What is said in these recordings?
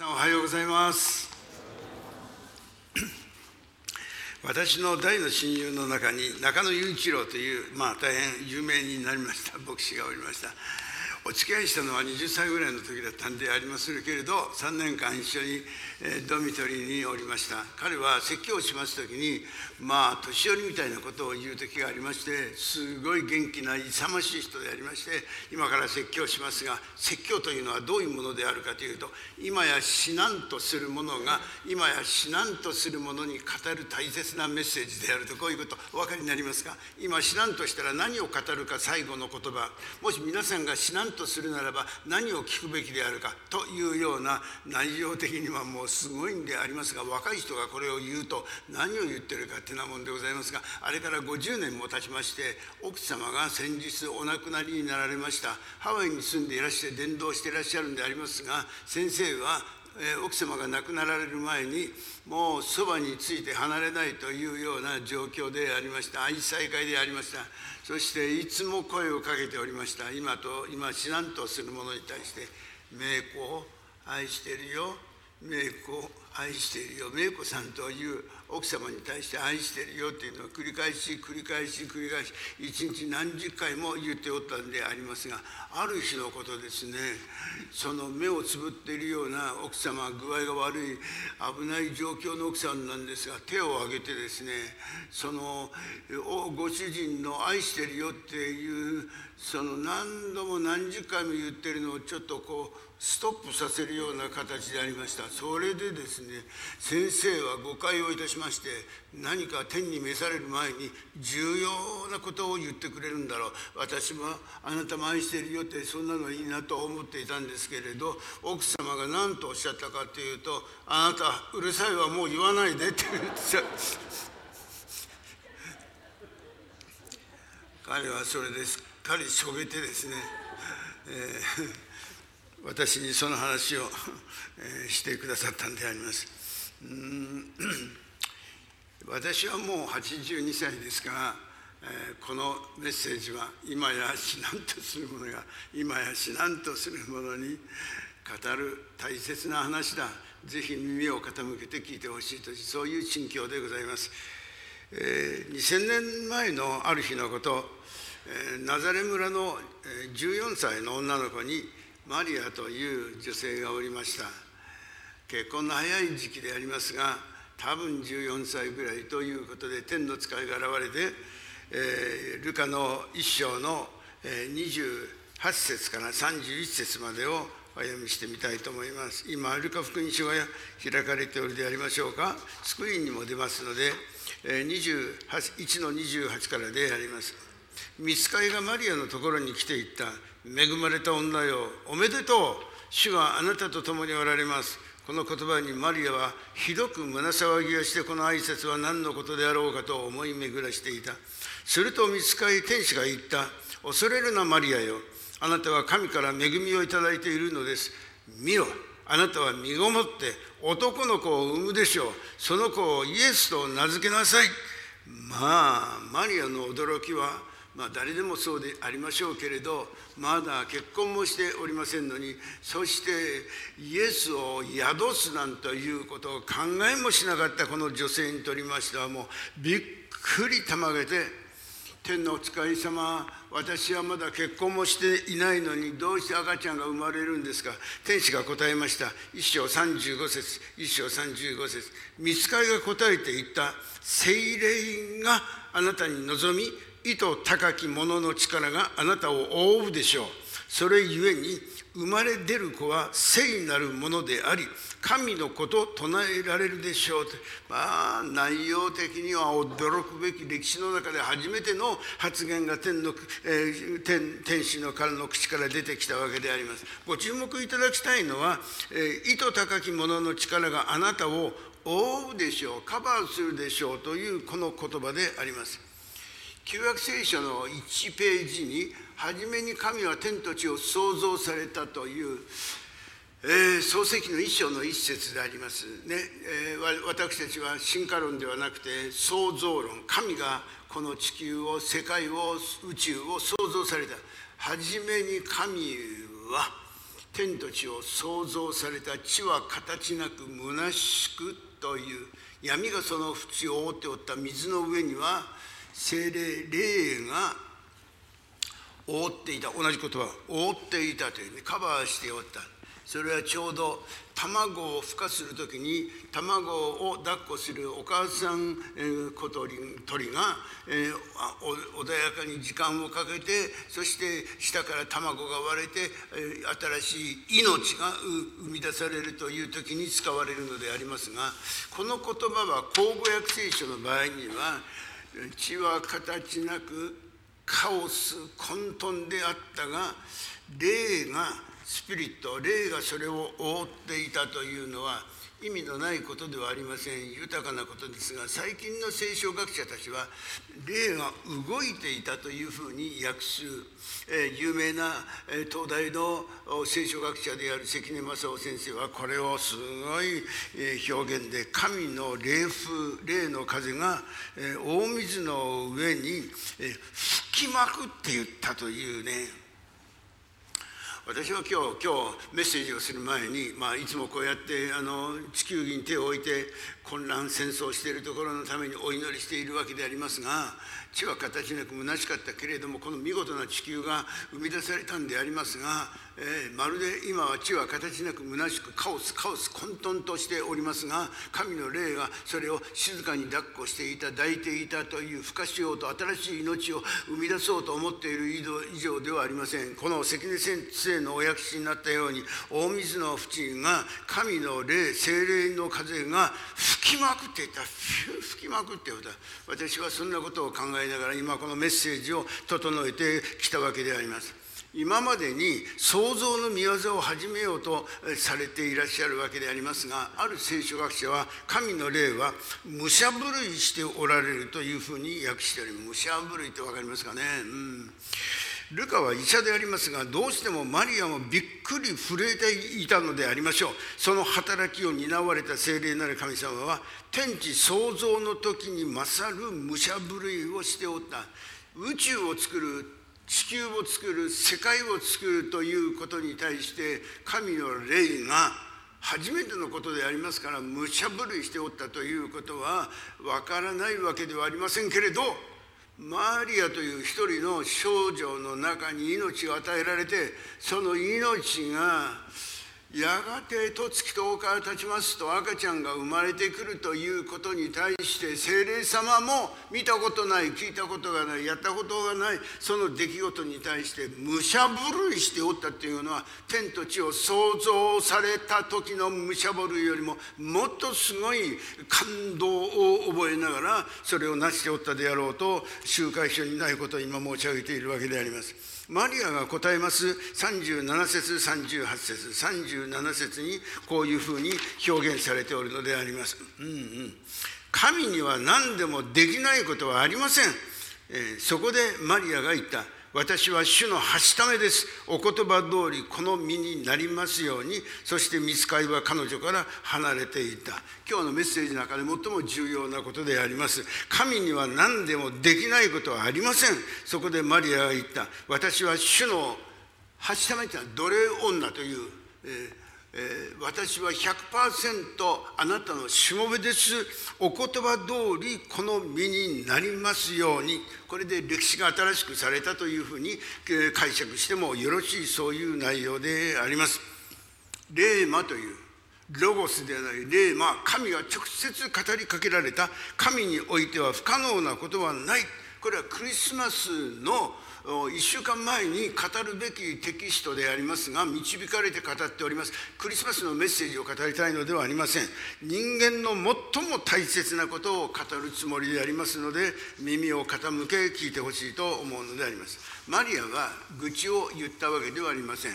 さんおはようございます。私の大の親友の中に中野雄一郎という、まあ、大変有名になりました牧師がおりました。お付き合いしたのは20歳ぐらいの時だったんでありますけれど3年間一緒にドミトリーにおりました。彼は説教をします時にまあ年寄りみたいなことを言う時がありましてすごい元気な勇ましい人でありまして今から説教しますが説教というのはどういうものであるかというと今や死なんとするものが今や死なんとするものに語る大切なメッセージであるとこういうことお分かりになりますか？今死なんとしたら何を語るか最後の言葉。もし皆さんが死なんととするならば何を聞くべきであるかというような内容的にはもうすごいんでありますが若い人がこれを言うと何を言ってるかってなもんでございますがあれから50年も経ちまして奥様が先日お亡くなりになられました。ハワイに住んでいらして伝道していらっしゃるんでありますが先生はえ奥様が亡くなられる前にもうそばについて離れないというような状況でありました。愛妻会でありました。そしていつも声をかけておりました。今と今死なんとする者に対して「名子を愛してるよ。名子を愛しているよ名子さんという奥様に対して愛してるよっていうのを繰り返し繰り返し繰り返し一日何十回も言っておったんでありますがある日のことですねその目をつぶっているような奥様具合が悪い危ない状況の奥さんなんですが手を挙げてですねそのご主人の愛してるよっていうその何度も何十回も言ってるのをちょっとこうストップさせるような形でありました。それでですね先生は誤解をいたしまして何か天に召される前に重要なことを言ってくれるんだろう。私もあなたも愛してるよってそんなのいいなと思っていたんですけれど奥様が何とおっしゃったかというと「あなたうるさいはもう言わないで」って言って彼はそれですっかりしょげてですね、えー私にその話を、えしてくださったんであります。私はもう82歳ですが、えこのメッセージは今や死なんとするものが今や死なんとするものに語る大切な話だ。ぜひ耳を傾けて聞いてほしいとそういう心境でございます、えー、2000年前のある日のこと、えー、ナザレ村の14歳の女の子にマリアという女性がおりました。結婚の早い時期でありますが多分14歳ぐらいということで天の使いが現れて、えー、ルカの一章の28節から31節までをお読みしてみたいと思います。今ルカ福音書が開かれておるでありましょうか。スクリーンにも出ますので1の28からであります。見つかりがマリアのところに来ていった。恵まれた女よ。おめでとう。主はあなたと共におられます。この言葉にマリアはひどく胸騒ぎをしてこの挨拶は何のことであろうかと思い巡らしていた。すると見つかり天使が言った。恐れるなマリアよ。あなたは神から恵みをいただいているのです。見よあなたは身ごもって男の子を産むでしょう。その子をイエスと名付けなさい。まあマリアの驚きはまあ、誰でもそうでありましょうけれどまだ結婚もしておりませんのにそしてイエスを宿すなんということを考えもしなかったこの女性にとりましてはもうびっくりたまげて天のお使い様私はまだ結婚もしていないのにどうして赤ちゃんが生まれるんですか。天使が答えました。一章35節一章35節。見つかりが答えていった。精霊があなたに望み意図高き者の力があなたを覆うでしょう。それゆえに生まれ出る子は聖なるものであり神のこと唱えられるでしょう。とまあ内容的には驚くべき歴史の中で初めての発言が天の、えー、天天使の彼の口から出てきたわけであります。ご注目いただきたいのは、えー、意図高き者の力があなたを覆うでしょうカバーするでしょうというこの言葉であります。旧約聖書の1ページに初めに神は天と地を創造されたという、えー、創世記の一章の一節でありますね、えー、私たちは進化論ではなくて創造論。神がこの地球を世界を宇宙を創造された。初めに神は天と地を創造された地は形なく虚しくという闇がその縁を覆っておった水の上には精霊霊が覆っていた同じ言葉覆っていたというねカバーしておった。それはちょうど卵を孵化する時に卵を抱っこするお母さん、小鳥が、え、穏やかに時間をかけてそして下から卵が割れて、新しい命が生み出されるという時に使われるのでありますがこの言葉は口語訳聖書の場合には血は形なくカオス混沌であったが霊がスピリット霊がそれを覆っていたというのは意味のないことではありません。豊かなことですが最近の聖書学者たちは霊が動いていたというふうに訳す、え有名な、え東大の聖書学者である関根正夫先生はこれをすごい、え表現で神の霊風霊の風が、え大水の上に、え吹きまくって言ったというね。私は今日今日メッセージをする前に、まあ、いつもこうやってあの地球儀に手を置いて混乱戦争しているところのためにお祈りしているわけでありますが地は形なく虚しかったけれどもこの見事な地球が生み出されたんでありますが、えー、まるで今は地は形なく虚しくカオスカオス混沌としておりますが神の霊がそれを静かに抱っこしていた抱いていたという孵化しようと新しい命を生み出そうと思っている以上ではありません。この関根先生のお訳しになったように大水の淵が神の霊精霊の風が吹吹きまくっていた。吹きまくっていた。私はそんなことを考えながら今このメッセージを整えてきたわけであります。今までに創造の見業を始めようとされていらっしゃるわけでありますがある聖書学者は神の霊は武者震いしておられるというふうに訳しております。武者震いって分かりますかね、うん。ルカは医者でありますがどうしてもマリアもびっくり震えていたのでありましょう。その働きを担われた聖霊なる神様は天地創造の時に勝る武者震いをしておった。宇宙を作る地球を作る世界を作るということに対して神の霊が初めてのことでありますから武者震いしておったということはわからないわけではありませんけれどマリアという一人の少女の中に命が与えられてその命がやがてと月10日経ちますと赤ちゃんが生まれてくるということに対して精霊様も見たことない聞いたことがないやったことがないその出来事に対して武者震いしておったっていうのは天と地を創造された時の武者震いよりももっとすごい感動を覚えながらそれを成しておったであろうと集会所にないことを今申し上げているわけであります。マリアが答えます37節38節37節にこういうふうに表現されておるのであります。うんうん、神には何でもできないことはありません。えー、そこでマリアが言った。私は主のはしためです。お言葉通りこの身になりますように、そして見つかりは彼女から離れていた。今日のメッセージの中で最も重要なことであります。神には何でもできないことはありません。そこでマリアが言った。私は主のはしためというのは奴隷女という、えーえー、私は100%あなたのしもべです。お言葉通りこの身になりますように。これで歴史が新しくされたというふうに解釈してもよろしいそういう内容であります。レーマというロゴスではないレーマ神が直接語りかけられた。神においては不可能なことはない。これはクリスマスの1週間前に語るべきテキストでありますが導かれて語っております。クリスマスのメッセージを語りたいのではありません。人間の最も大切なことを語るつもりでありますので耳を傾け聞いてほしいと思うのであります。マリアが愚痴を言ったわけではありません。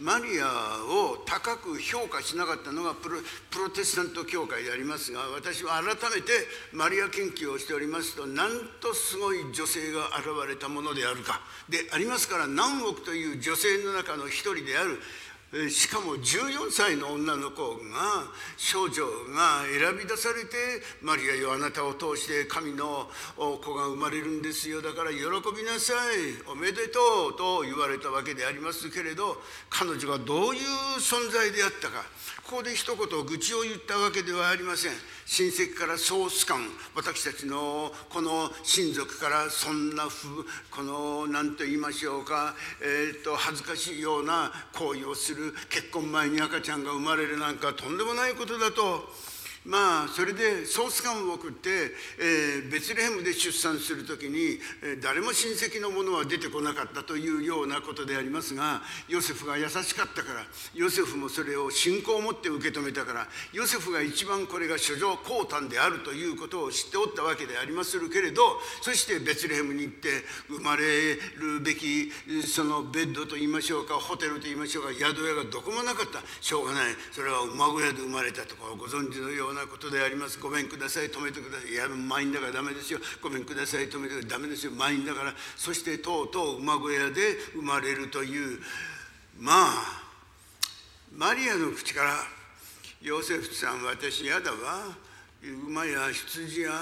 マリアを高く評価しなかったのがプロプロテスタント教会でありますが私は改めてマリア研究をしておりますとなんとすごい女性が現れたものであるか。でありますから何億という女性の中の一人であるしかも14歳の女の子が少女が選び出されてマリアよあなたを通して神の子が生まれるんですよ。だから喜びなさいおめでとうと言われたわけでありますけれど彼女がどういう存在であったか。ここで一言愚痴を言ったわけではありません。親戚からソース感。私たちのこの親族からそんなふこの何と言いましょうか、えー、と恥ずかしいような行為をする結婚前に赤ちゃんが生まれるなんかとんでもないことだと。まあそれでソース感を送って、えー、ベツレヘムで出産する時に、えー、誰も親戚の者は出てこなかったというようなことでありますがヨセフが優しかったからヨセフもそれを信仰を持って受け止めたからヨセフが一番これが諸女降誕であるということを知っておったわけでありまするけれどそしてベツレヘムに行って生まれるべきそのベッドと言いましょうかホテルと言いましょうか宿屋がどこもなかった。しょうがない。それは馬小屋で生まれたとかご存知のようななことであります。ごめんください。止めてください。いや満員だからダメですよ。ごめんください。止めてください。ダメですよ。満員だから。そしてとうとう馬小屋で生まれるという。まあマリアの口から「ヨセフさん私やだわ」馬や羊や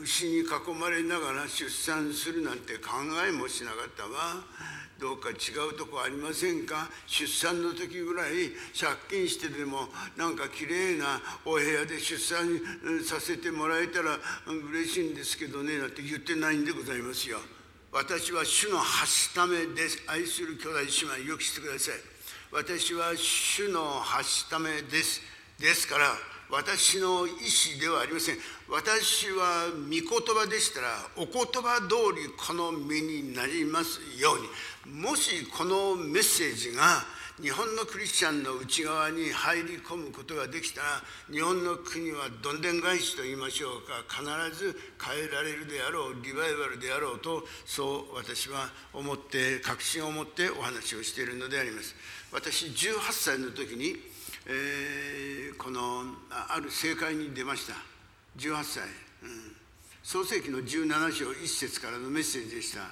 牛に囲まれながら出産するなんて考えもしなかったわ。どうか違うとこありませんか？出産の時ぐらい借金してでもなんかきれいなお部屋で出産させてもらえたら嬉しいんですけどねなんて言ってないんでございますよ。私は主のはしためです。愛する兄弟姉妹よくしてください。私は主のはしためです。ですから私の意思ではありません。私は御言葉でしたらお言葉通りこの身になりますように。もしこのメッセージが日本のクリスチャンの内側に入り込むことができたら日本の国はどんでん返しと言いましょうか。必ず変えられるであろうリバイバルであろうとそう私は思って確信を持ってお話をしているのであります。私18歳の時にえー、このある政界に出ました。18歳、うん、創世紀の17章1節からのメッセージでした。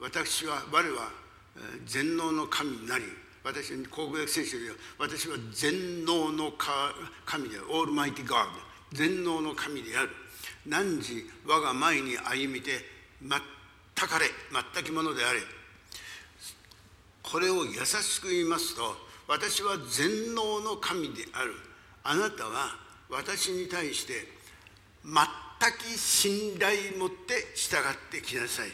私は我は全能の神なり。私は口語訳聖書で私は全能の神である。オールマイティガード全能の神である。何時我が前に歩みて全かれ全きものであれ。これを優しく言いますと私は全能の神である。あなたは私に対して全く信頼持って従ってきなさい。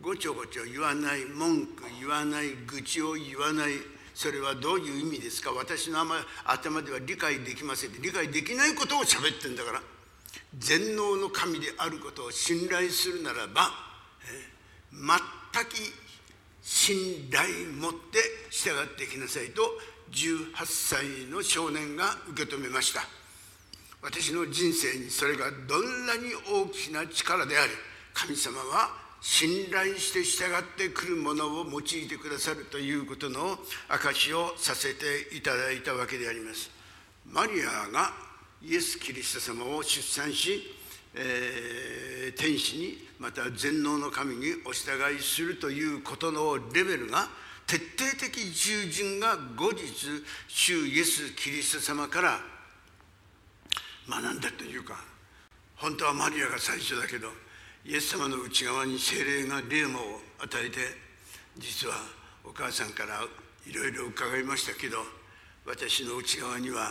ごちょごちょ言わない文句言わない愚痴を言わない。それはどういう意味ですか？私の頭では理解できません。理解できないことを喋ってんだから。全能の神であることを信頼するならば全く信頼持って従ってきなさいと18歳の少年が受け止めました。私の人生にそれがどんなに大きな力であり神様は信頼して従ってくるものを用いてくださるということの証をさせていただいたわけであります。マリアがイエス・キリスト様を出産しえー、天使にまた全能の神にお従いするということのレベルが徹底的従順が後日主イエス・キリスト様から学んだというか本当はマリアが最初だけどイエス様の内側に精霊が霊魔を与えて実はお母さんからいろいろ伺いましたけど私の内側には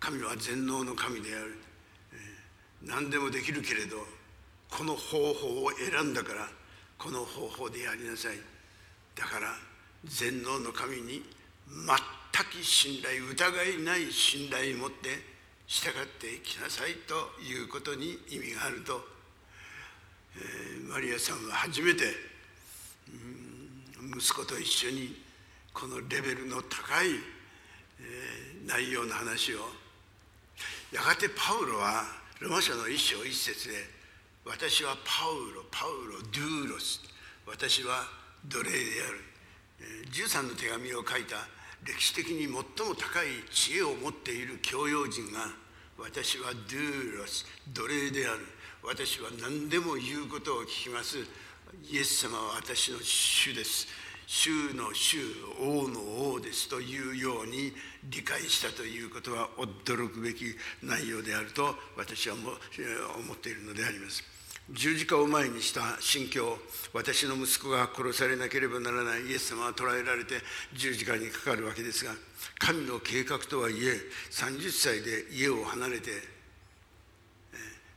神は全能の神である。何でもできるけれどこの方法を選んだからこの方法でやりなさい。だから全能の神に全く信頼疑いない信頼を持って従ってきなさいということに意味があると、えー、マリアさんは初めて、うん、息子と一緒にこのレベルの高い、えー、内容の話を。やがてパウロはロマ書の一章一節で私はパウロパウロドゥーロス。私は奴隷である。13の手紙を書いた歴史的に最も高い知恵を持っている教養人が私はドゥーロス奴隷である。私は何でも言うことを聞きます。イエス様は私の主です。主の主王の王ですというように理解したということは驚くべき内容であると私は思っているのであります。十字架を前にした心境私の息子が殺されなければならないイエス様は捕らえられて十字架にかかるわけですが神の計画とはいえ30歳で家を離れて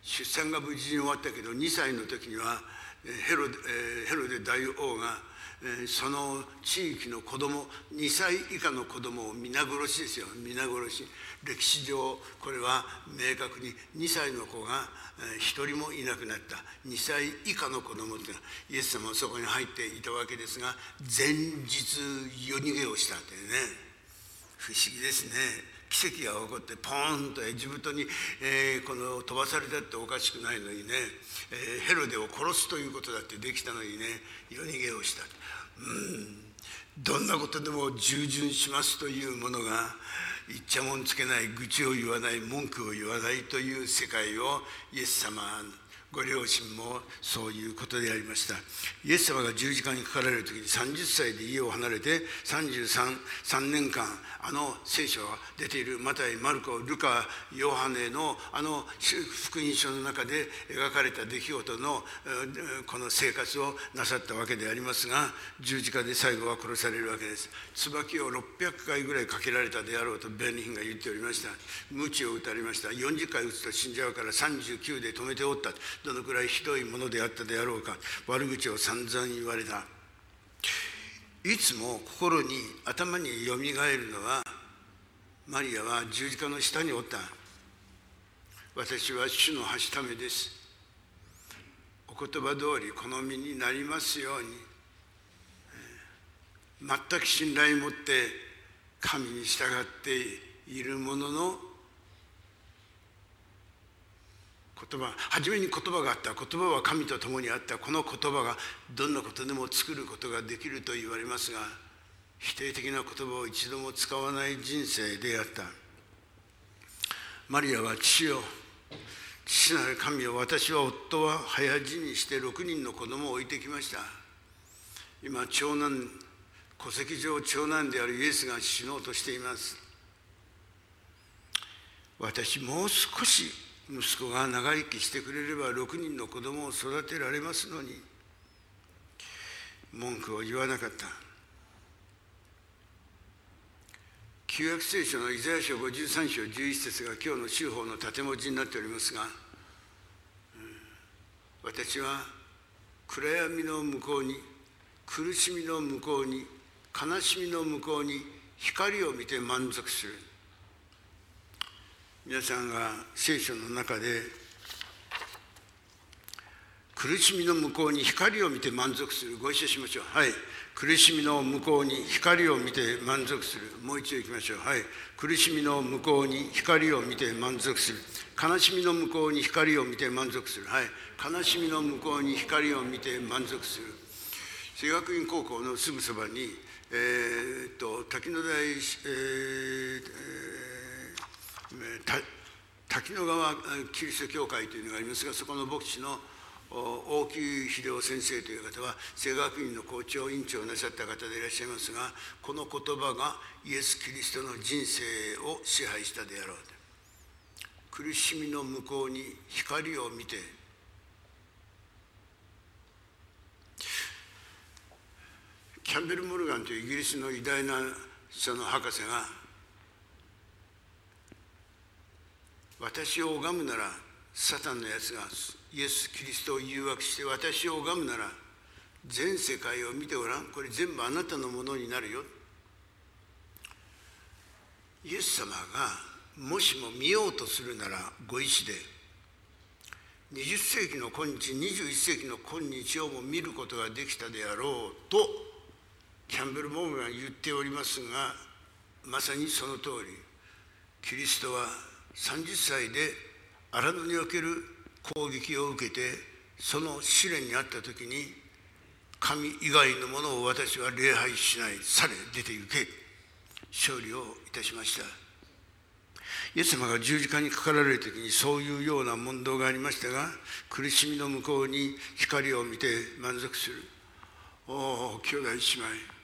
出産が無事に終わったけど2歳の時にはヘロヘロデ大王がその地域の子供2歳以下の子供を皆殺しですよ。皆殺し。歴史上これは明確に2歳の子が1人もいなくなった。2歳以下の子供っていうのはイエス様はそこに入っていたわけですが前日夜逃げをしたってね。不思議ですね。奇跡が起こってポーンとエジプトに、えー、この飛ばされたっておかしくないのにね、えー、ヘロデを殺すということだってできたのにね夜逃げをしたうん。どんなことでも従順しますというものがいっちゃもんつけない愚痴を言わない文句を言わないという世界をイエス様ご両親もそういうことでありました。イエス様が十字架にかかられる時に30歳で家を離れて333年間あの聖書が出ているマタイマルコルカヨハネのあの福音書の中で描かれた出来事のこの生活をなさったわけでありますが十字架で最後は殺されるわけです。椿を600回ぐらいかけられたであろうと弁理人が言っておりました。鞭を打たれました。40回打つと死んじゃうから39で止めておった。どのくらいひどいものであったであろうか。悪口を散々言われた。いつも心に頭によみがえるのはマリアは十字架の下におった。私は主のはしためです。お言葉通り好みになりますように。全く信頼を持って神に従っているものの言葉初めに言葉があった言葉は神と共にあったこの言葉がどんなことでも作ることができると言われますが否定的な言葉を一度も使わない人生であった。マリアは父よ父なる神よ私は夫は早死にして6人の子供を置いてきました。今長男戸籍上長男であるイエスが死のうとしています。私もう少し息子が長生きしてくれれば6人の子供を育てられますのに文句を言わなかった。旧約聖書のイザヤ書53章11節が今日の修法の縦文字になっておりますが、私は暗闇の向こうに苦しみの向こうに悲しみの向こうに光を見て満足する。皆さんが聖書の中で苦しみの向こうに光を見て満足する。ご一緒しましょう。はい。苦しみの向こうに光を見て満足する。もう一度いきましょう。はい。苦しみの向こうに光を見て満足する。悲しみの向こうに光を見て満足する。はい。悲しみの向こうに光を見て満足する。聖学院高校のすぐそばにえー、っと滝野台、えー滝野川キリスト教会というのがありますがそこの牧師の大木秀夫先生という方は聖学院の校長院長をなさった方でいらっしゃいますがこの言葉がイエス・キリストの人生を支配したであろう苦しみの向こうに光を見てキャンベル・モルガンというイギリスの偉大なその博士が私を拝むならサタンのやつがイエス・キリストを誘惑して私を拝むなら全世界を見てごらん。これ全部あなたのものになるよ。イエス様がもしも見ようとするならご意志で20世紀の今日21世紀の今日をも見ることができたであろうとキャンベル・モームが言っておりますがまさにその通り。キリストは30歳で荒野における攻撃を受けてその試練にあった時に神以外のものを私は礼拝しないされ出て行け勝利をいたしました。イエス様が十字架にかかられる時にそういうような問答がありましたが苦しみの向こうに光を見て満足する。おお兄弟姉妹。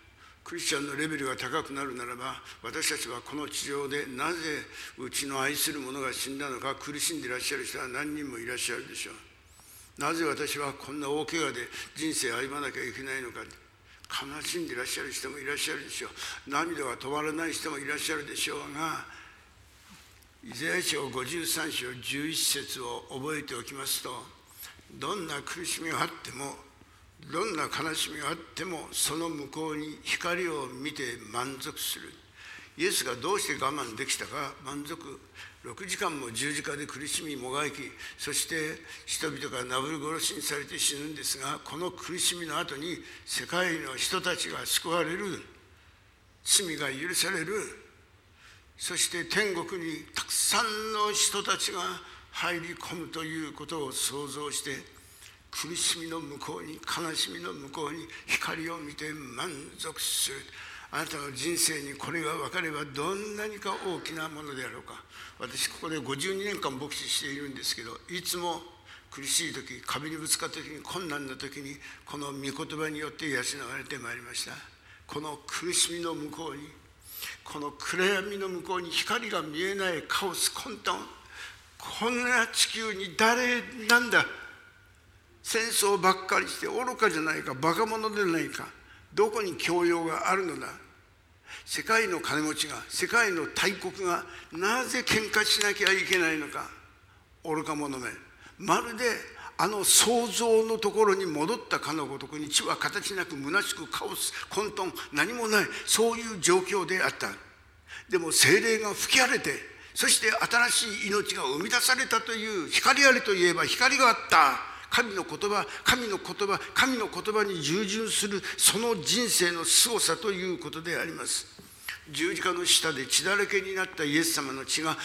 クリスチャンのレベルが高くなるならば私たちはこの地上でなぜうちの愛する者が死んだのか苦しんでいらっしゃる人は何人もいらっしゃるでしょう。なぜ私はこんな大怪我で人生歩まなきゃいけないのか悲しんでいらっしゃる人もいらっしゃるでしょう。涙が止まらない人もいらっしゃるでしょうがイザヤ書53章11節を覚えておきますとどんな苦しみがあってもどんな悲しみがあってもその向こうに光を見て満足する。イエスがどうして我慢できたか。満足。6時間も十字架で苦しみもがいき。そして人々がなぶる殺しにされて死ぬんですがこの苦しみの後に世界の人たちが救われる。罪が許される。そして天国にたくさんの人たちが入り込むということを想像して苦しみの向こうに悲しみの向こうに光を見て満足する。あなたの人生にこれが分かればどんなにか大きなものであろうか。私ここで52年間牧師しているんですけどいつも苦しい時壁にぶつかった時に困難な時にこの御言葉によって養われてまいりました。この苦しみの向こうにこの暗闇の向こうに光が見えないカオス混沌。こんな地球に誰なんだ？戦争ばっかりして愚かじゃないかバカ者でないかどこに教養があるのだ。世界の金持ちが世界の大国がなぜ喧嘩しなきゃいけないのか。愚か者め。まるであの想像のところに戻ったかのごとくに地は形なく虚しくカオス混沌何もないそういう状況であった。でも精霊が吹き荒れてそして新しい命が生み出されたという光あれといえば光があった。神の言葉神の言葉神の言葉に従順するその人生の凄さということであります。十字架の下で血だらけになったイエス様の血が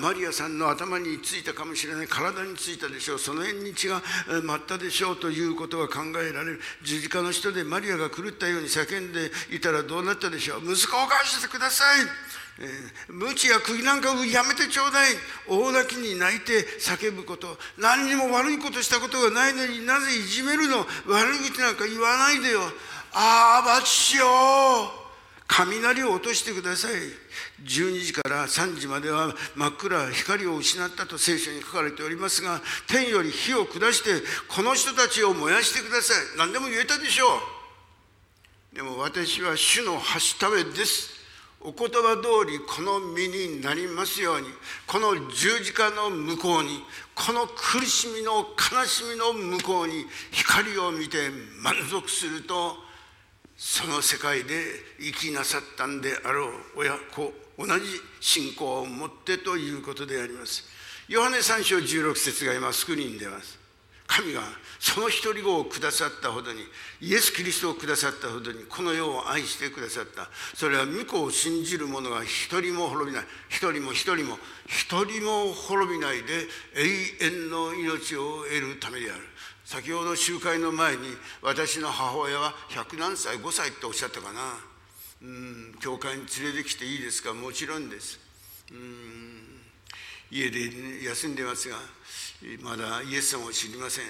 マリアさんの頭についたかもしれない。体についたでしょう。その辺に血が舞ったでしょうということが考えられる。十字架の下でマリアが狂ったように叫んでいたらどうなったでしょう。息子を返してください。えー、無知や釘なんかをやめてちょうだい。大泣きに泣いて叫ぶこと。何にも悪いことしたことがないのになぜいじめるの？悪口なんか言わないでよ。ああバチよう雷を落としてください。12時から3時までは真っ暗光を失ったと聖書に書かれておりますが天より火を下してこの人たちを燃やしてください。何でも言えたでしょう。でも私は主の橋ためです。お言葉通りこの身になりますようにこの十字架の向こうにこの苦しみの悲しみの向こうに光を見て満足するとその世界で生きなさったんであろう親子同じ信仰を持ってということであります。ヨハネ3章16節が今スクリーンに出ます。神がその一人子をくださったほどにイエス・キリストをくださったほどにこの世を愛してくださったそれは御子を信じる者が一人も滅びない一人も一人も一人も滅びないで永遠の命を得るためである先ほど集会の前に私の母親は10何歳5歳っておっしゃったかな。うん教会に連れてきていいですか？もちろんです。うん家で休んでますがまだイエス様を知りません。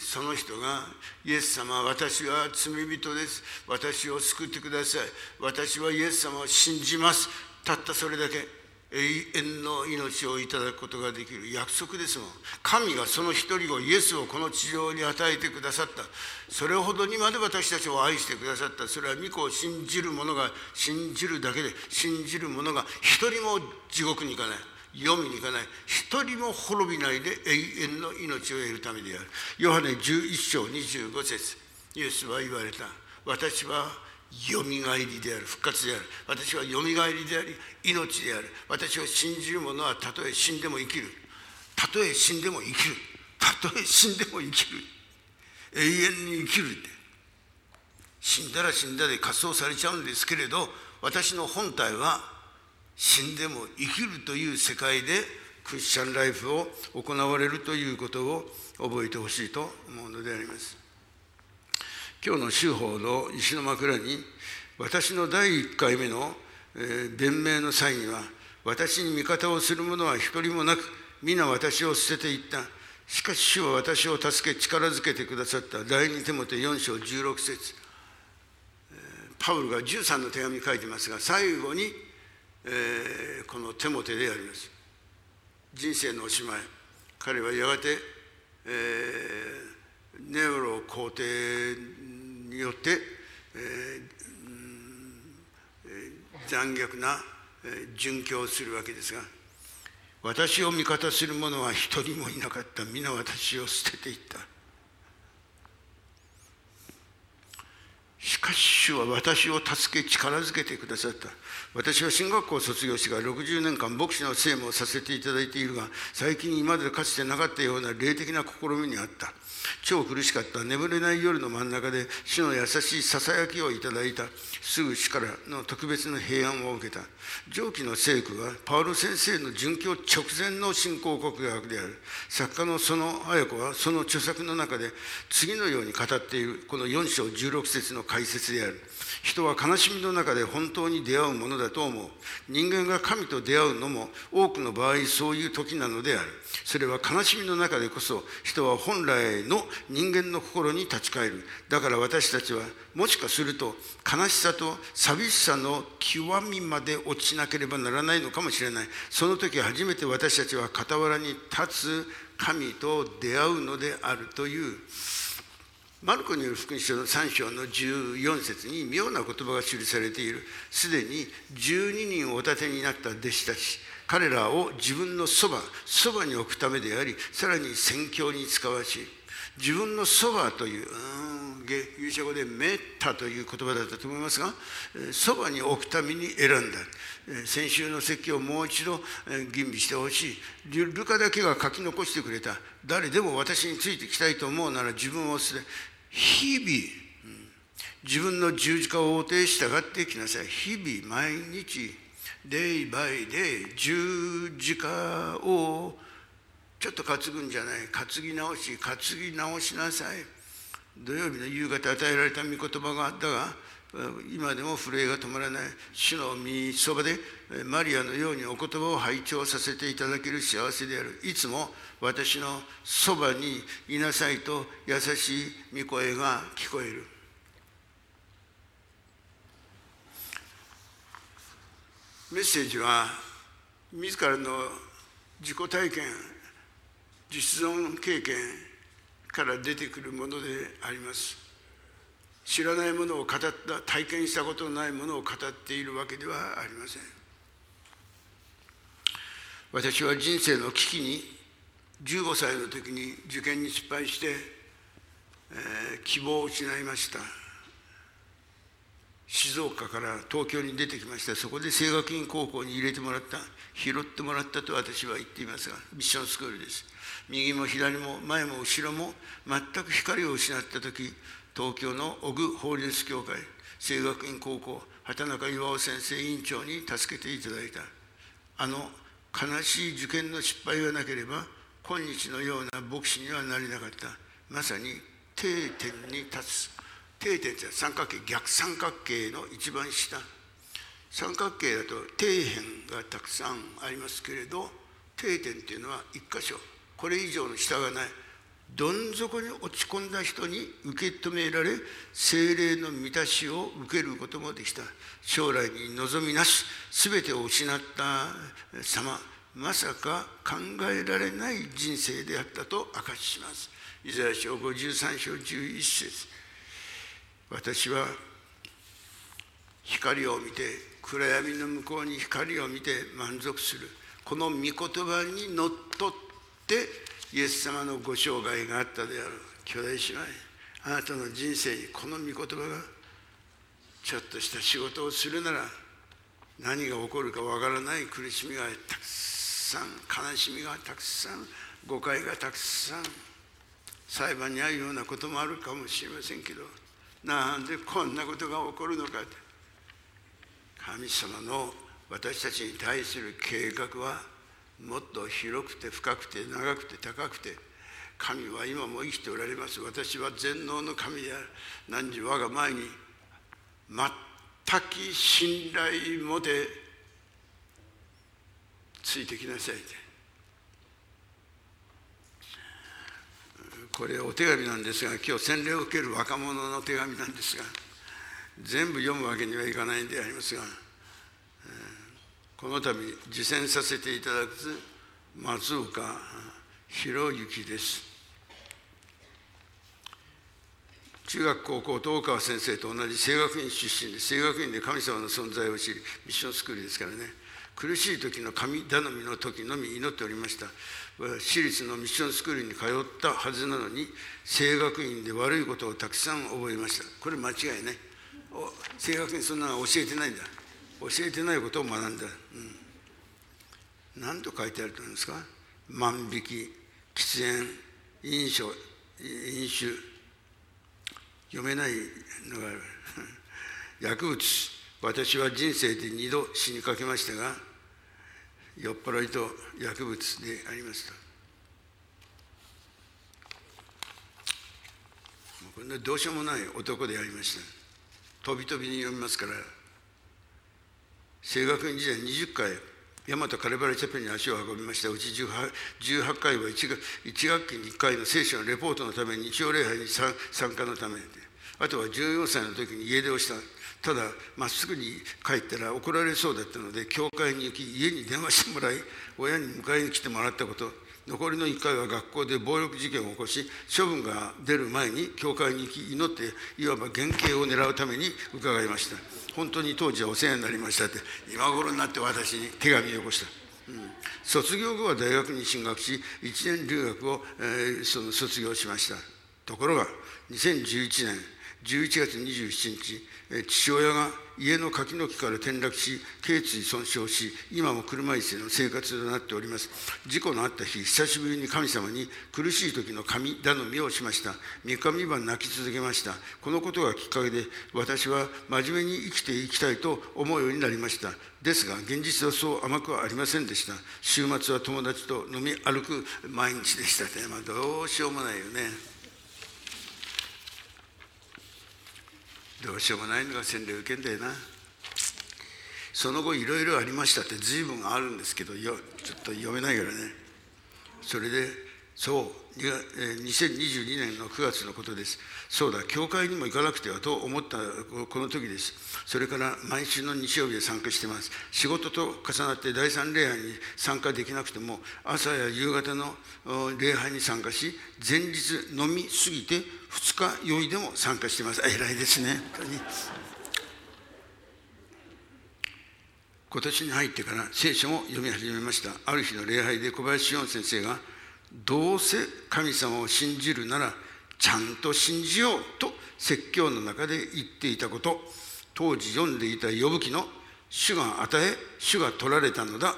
その人がイエス様私は罪人です。私を救ってください。私はイエス様を信じます。たったそれだけ。永遠の命をいただくことができる約束ですもん。神がその一人をイエスをこの地上に与えてくださった。それほどにまで私たちを愛してくださった。それは御子を信じる者が信じるだけで信じる者が一人も地獄に行かない。読みに行かない。一人も滅びないで永遠の命を得るためである。ヨハネ11章25節。イエスは言われた。私はよみがえりである復活である。私はよみがえりであり命である。私を信じる者はたとえ死んでも生きる。たとえ死んでも生きる。たとえ死んでも生きる。永遠に生きるって。死んだら死んだで滑走されちゃうんですけれど私の本体は死んでも生きるという世界でクリスチャンライフを行われるということを覚えてほしいと思うのであります。今日の修法の石の枕に私の第1回目の、え弁明の際には私に味方をする者は一人もなく皆私を捨てていった。しかし主は私を助け力づけてくださった。第二手モて4章16節。パウルが13の手紙書いてますが最後に、えー、この手モテであります。人生のおしまい。彼はやがて、えー、ネオロ皇帝によって、えー、残虐な殉教をするわけですが私を味方する者は一人もいなかった皆私を捨てていった。しかし主は私を助け力づけてくださった。私は進学校を卒業してから60年間牧師の政務をさせていただいているが最近今までかつてなかったような霊的な試みにあった。超苦しかった。眠れない夜の真ん中で主の優しいささやきをいただいた。すぐ死からの特別な平安を受けた。上記の聖句はパウロ先生の殉教直前の信仰告白である。作家のその綾子はその著作の中で次のように語っているこの4章16節の解説である。人は悲しみの中で本当に出会うものだと思う。人間が神と出会うのも多くの場合そういう時なのである。それは悲しみの中でこそ人は本来の人間の心に立ち返る。だから私たちはもしかすると悲しさと寂しさの極みまで落ちなければならないのかもしれない。その時初めて私たちは傍らに立つ神と出会うのであるという。マルコによる福音書の3章の14節に妙な言葉が記されている。すでに12人をお立てになった弟子たち。彼らを自分のそばそばに置くためでありさらに宣教に使わし自分のそばというギリシャ語でメッタという言葉だったと思いますがそばに置くために選んだ。先週の説教をもう一度吟味してほしい。ルカだけが書き残してくれた。誰でも私についてきたいと思うなら自分を捨て日々、自分の十字架を追って従ってきなさい。日々毎日デイバイデイ十字架をちょっと担ぐんじゃない。担ぎ直し担ぎ直しなさい。土曜日の夕方与えられた御言葉があったが今でも震えが止まらない主の御そばでマリアのようにお言葉を拝聴させていただける幸せであるいつも私のそばにいなさいと優しい御声が聞こえる。メッセージは自らの自己体験実存経験から出てくるものであります。知らないものを語った体験したことのないものを語っているわけではありません。私は人生の危機に15歳の時に受験に失敗して、えー、希望を失いました。静岡から東京に出てきましたそこで清学院高校に入れてもらった拾ってもらったと私は言っていますがミッションスクールです。右も左も前も後ろも全く光を失った時東京の小具法律協会清学院高校畑中巌先生委員長に助けていただいた。あの悲しい受験の失敗がなければ今日のような牧師にはなれなかった。まさに定点に立つ。定点って三角形逆三角形の一番下。三角形だと底辺がたくさんありますけれど定点っていうのは一箇所。これ以上の下がない。どん底に落ち込んだ人に受け止められ精霊の満たしを受けることもできた。将来に望みなし全てを失った様まさか考えられない人生であったと明かしします。イザヤ書53章11節。私は光を見て暗闇の向こうに光を見て満足する。この御言葉にのっとってイエス様のご生涯があったである兄弟姉妹あなたの人生にこの御言葉がちょっとした仕事をするなら何が起こるかわからない苦しみがたくさん悲しみがたくさん誤解がたくさん裁判に遭うようなこともあるかもしれませんけどなんでこんなことが起こるのか。神様の私たちに対する計画はもっと広くて深くて長くて高くて神は今も生きておられます。私は全能の神である何時我が前に全く信頼もてついてきなさいこれお手紙なんですが今日洗礼を受ける若者の手紙なんですが全部読むわけにはいかないんでありますが、この度受選させていただく松岡博之です。中学高校と大川先生と同じ清学院出身で清学院で神様の存在を知りミッションスクールですからね。苦しい時の神頼みの時のみ祈っておりました。私立のミッションスクールに通ったはずなのに清学院で悪いことをたくさん覚えました。これ間違いね。清学院そんなの教えてないんだ。教えてないことを学んだ、うん、何と書いてあると思うんですか？万引き喫煙飲酒飲酒。読めないのがある。薬物。私は人生で二度死にかけましたが酔っ払いと薬物でありますとこんなどうしようもない男でありました。飛び飛びに読みますから。声学院時代20回大和カレバレチャペルに足を運びましたうち 18, 18回は 1, 学1学期に1回の聖書のレポートのために日曜礼拝に参加のためであとは14歳の時に家出をした。ただまっすぐに帰ったら怒られそうだったので教会に行き家に電話してもらい親に迎えに来てもらったこと。残りの1回は学校で暴力事件を起こし処分が出る前に教会に行き祈っていわば減刑を狙うために伺いました。本当に当時はお世話になりましたって今頃になって私に手紙をよこした、うん、卒業後は大学に進学し1年留学を、えー、その卒業しました。ところが2011年11月27日父親が家の柿の木から転落し頸椎損傷し今も車椅子での生活となっております。事故のあった日久しぶりに神様に苦しい時の神頼みをしました。三日三晩泣き続けました。このことがきっかけで私は真面目に生きていきたいと思うようになりました。ですが現実はそう甘くはありませんでした。週末は友達と飲み歩く毎日でした。ね、まあ、どうしようもないよね。どうしようもないのが洗礼受けんだよな。その後いろいろありましたって随分あるんですけどよちょっと読めないからね。それでそう2022年の9月のことです。そうだ教会にも行かなくてはと思ったこの時です。それから毎週の日曜日で参加してます。仕事と重なって第三礼拝に参加できなくても朝や夕方の礼拝に参加し前日飲み過ぎて二日酔いでも参加してます。偉いですね。本当に。今年に入ってから聖書も読み始めました。ある日の礼拝で小林志音先生がどうせ神様を信じるならちゃんと信じようと説教の中で言っていたこと。当時読んでいた呼ぶ記の主が与え主が取られたのだ。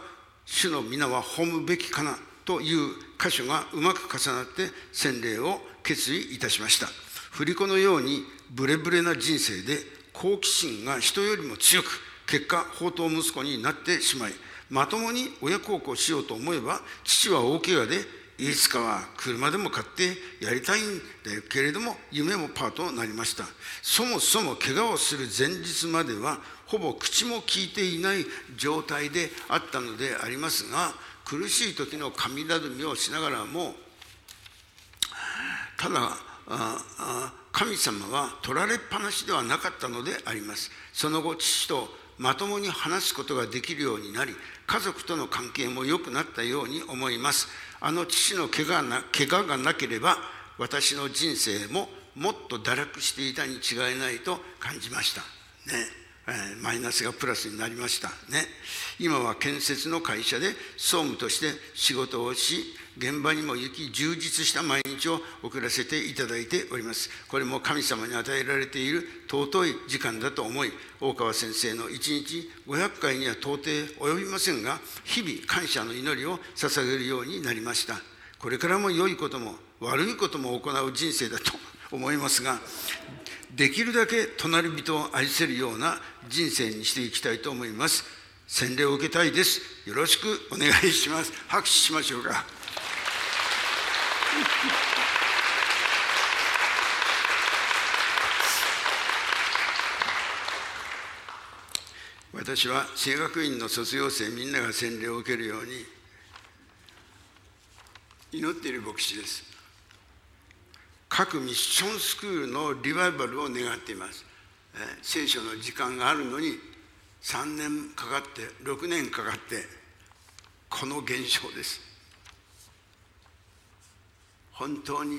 主の皆は褒むべきかなという箇所がうまく重なって洗礼を決意いたしました。振り子のようにブレブレな人生で好奇心が人よりも強く結果宝刀息子になってしまいまともに親孝行しようと思えば父は大怪我でいつかは車でも買ってやりたいんだけれども夢もパーとなりました。そもそも怪我をする前日まではほぼ口も聞いていない状態であったのでありますが苦しい時の神頼みをしながらもただ神様は取られっぱなしではなかったのであります。その後父とまともに話すことができるようになり家族との関係も良くなったように思います。あの父の怪我な怪我がなければ私の人生ももっと堕落していたに違いないと感じました。ね。えマイナスがプラスになりました。ね。今は建設の会社で総務として仕事をし現場にも行き充実した毎日を送らせていただいております。これも神様に与えられている尊い時間だと思い大川先生の1日500回には到底及びませんが日々感謝の祈りを捧げるようになりました。これからも良いことも悪いことも行う人生だと思いますができるだけ隣人を愛せるような人生にしていきたいと思います。洗礼を受けたいです。よろしくお願いします。拍手しましょうか。私は清学院の卒業生みんなが洗礼を受けるように祈っている牧師です。各ミッションスクールのリバイバルを願っています。聖書の時間があるのに3年かかって6年かかってこの現象です。本当に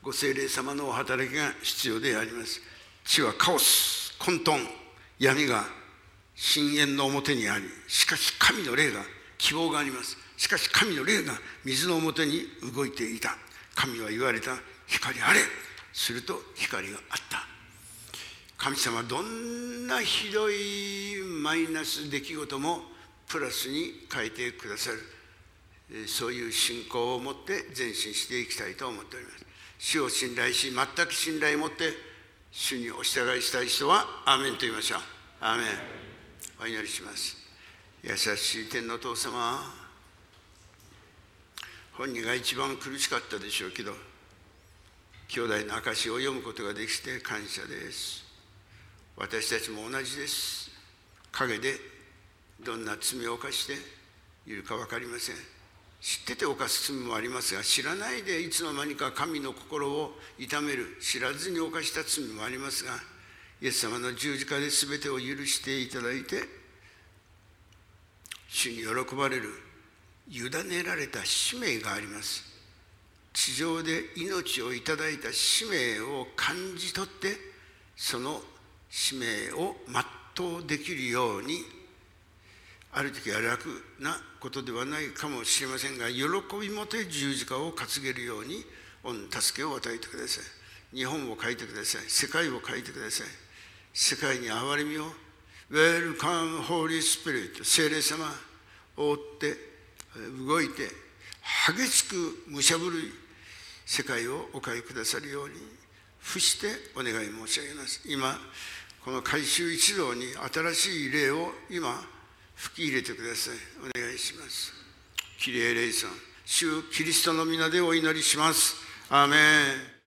ご精霊様のお働きが必要であります。地はカオス混沌闇が深淵の表にありしかし神の霊が希望があります。しかし神の霊が水の表に動いていた。神は言われた光あれ。すると光があった。神様はどんなひどいマイナス出来事もプラスに変えてくださる。そういう信仰を持って前進していきたいと思っております。主を信頼し全く信頼を持って主にお従いしたい人はアーメンと言いましょう。アーメン。お祈りします。優しい天の父様。本人が一番苦しかったでしょうけど兄弟の証を読むことができて感謝です。私たちも同じです。陰でどんな罪を犯しているか分かりません。知ってて犯す罪もありますが知らないでいつの間にか神の心を痛める知らずに犯した罪もありますがイエス様の十字架で全てを許していただいて主に喜ばれる委ねられた使命があります。地上で命をいただいた使命を感じ取ってその使命を全うできるようにある時は楽なことではないかもしれませんが喜びもて十字架を担げるように御助けを与えてください。日本を変えてください。世界を変えてください。世界に憐れみを Welcome Holy Spirit. 聖霊様を追って動いて激しくむしゃぶる世界をお変えくださるように伏してお願い申し上げます。今この改修一同に新しい霊を今吹き入れてください。お願いします。キリエレイさん。主キリストの皆でお祈りします。アーメン。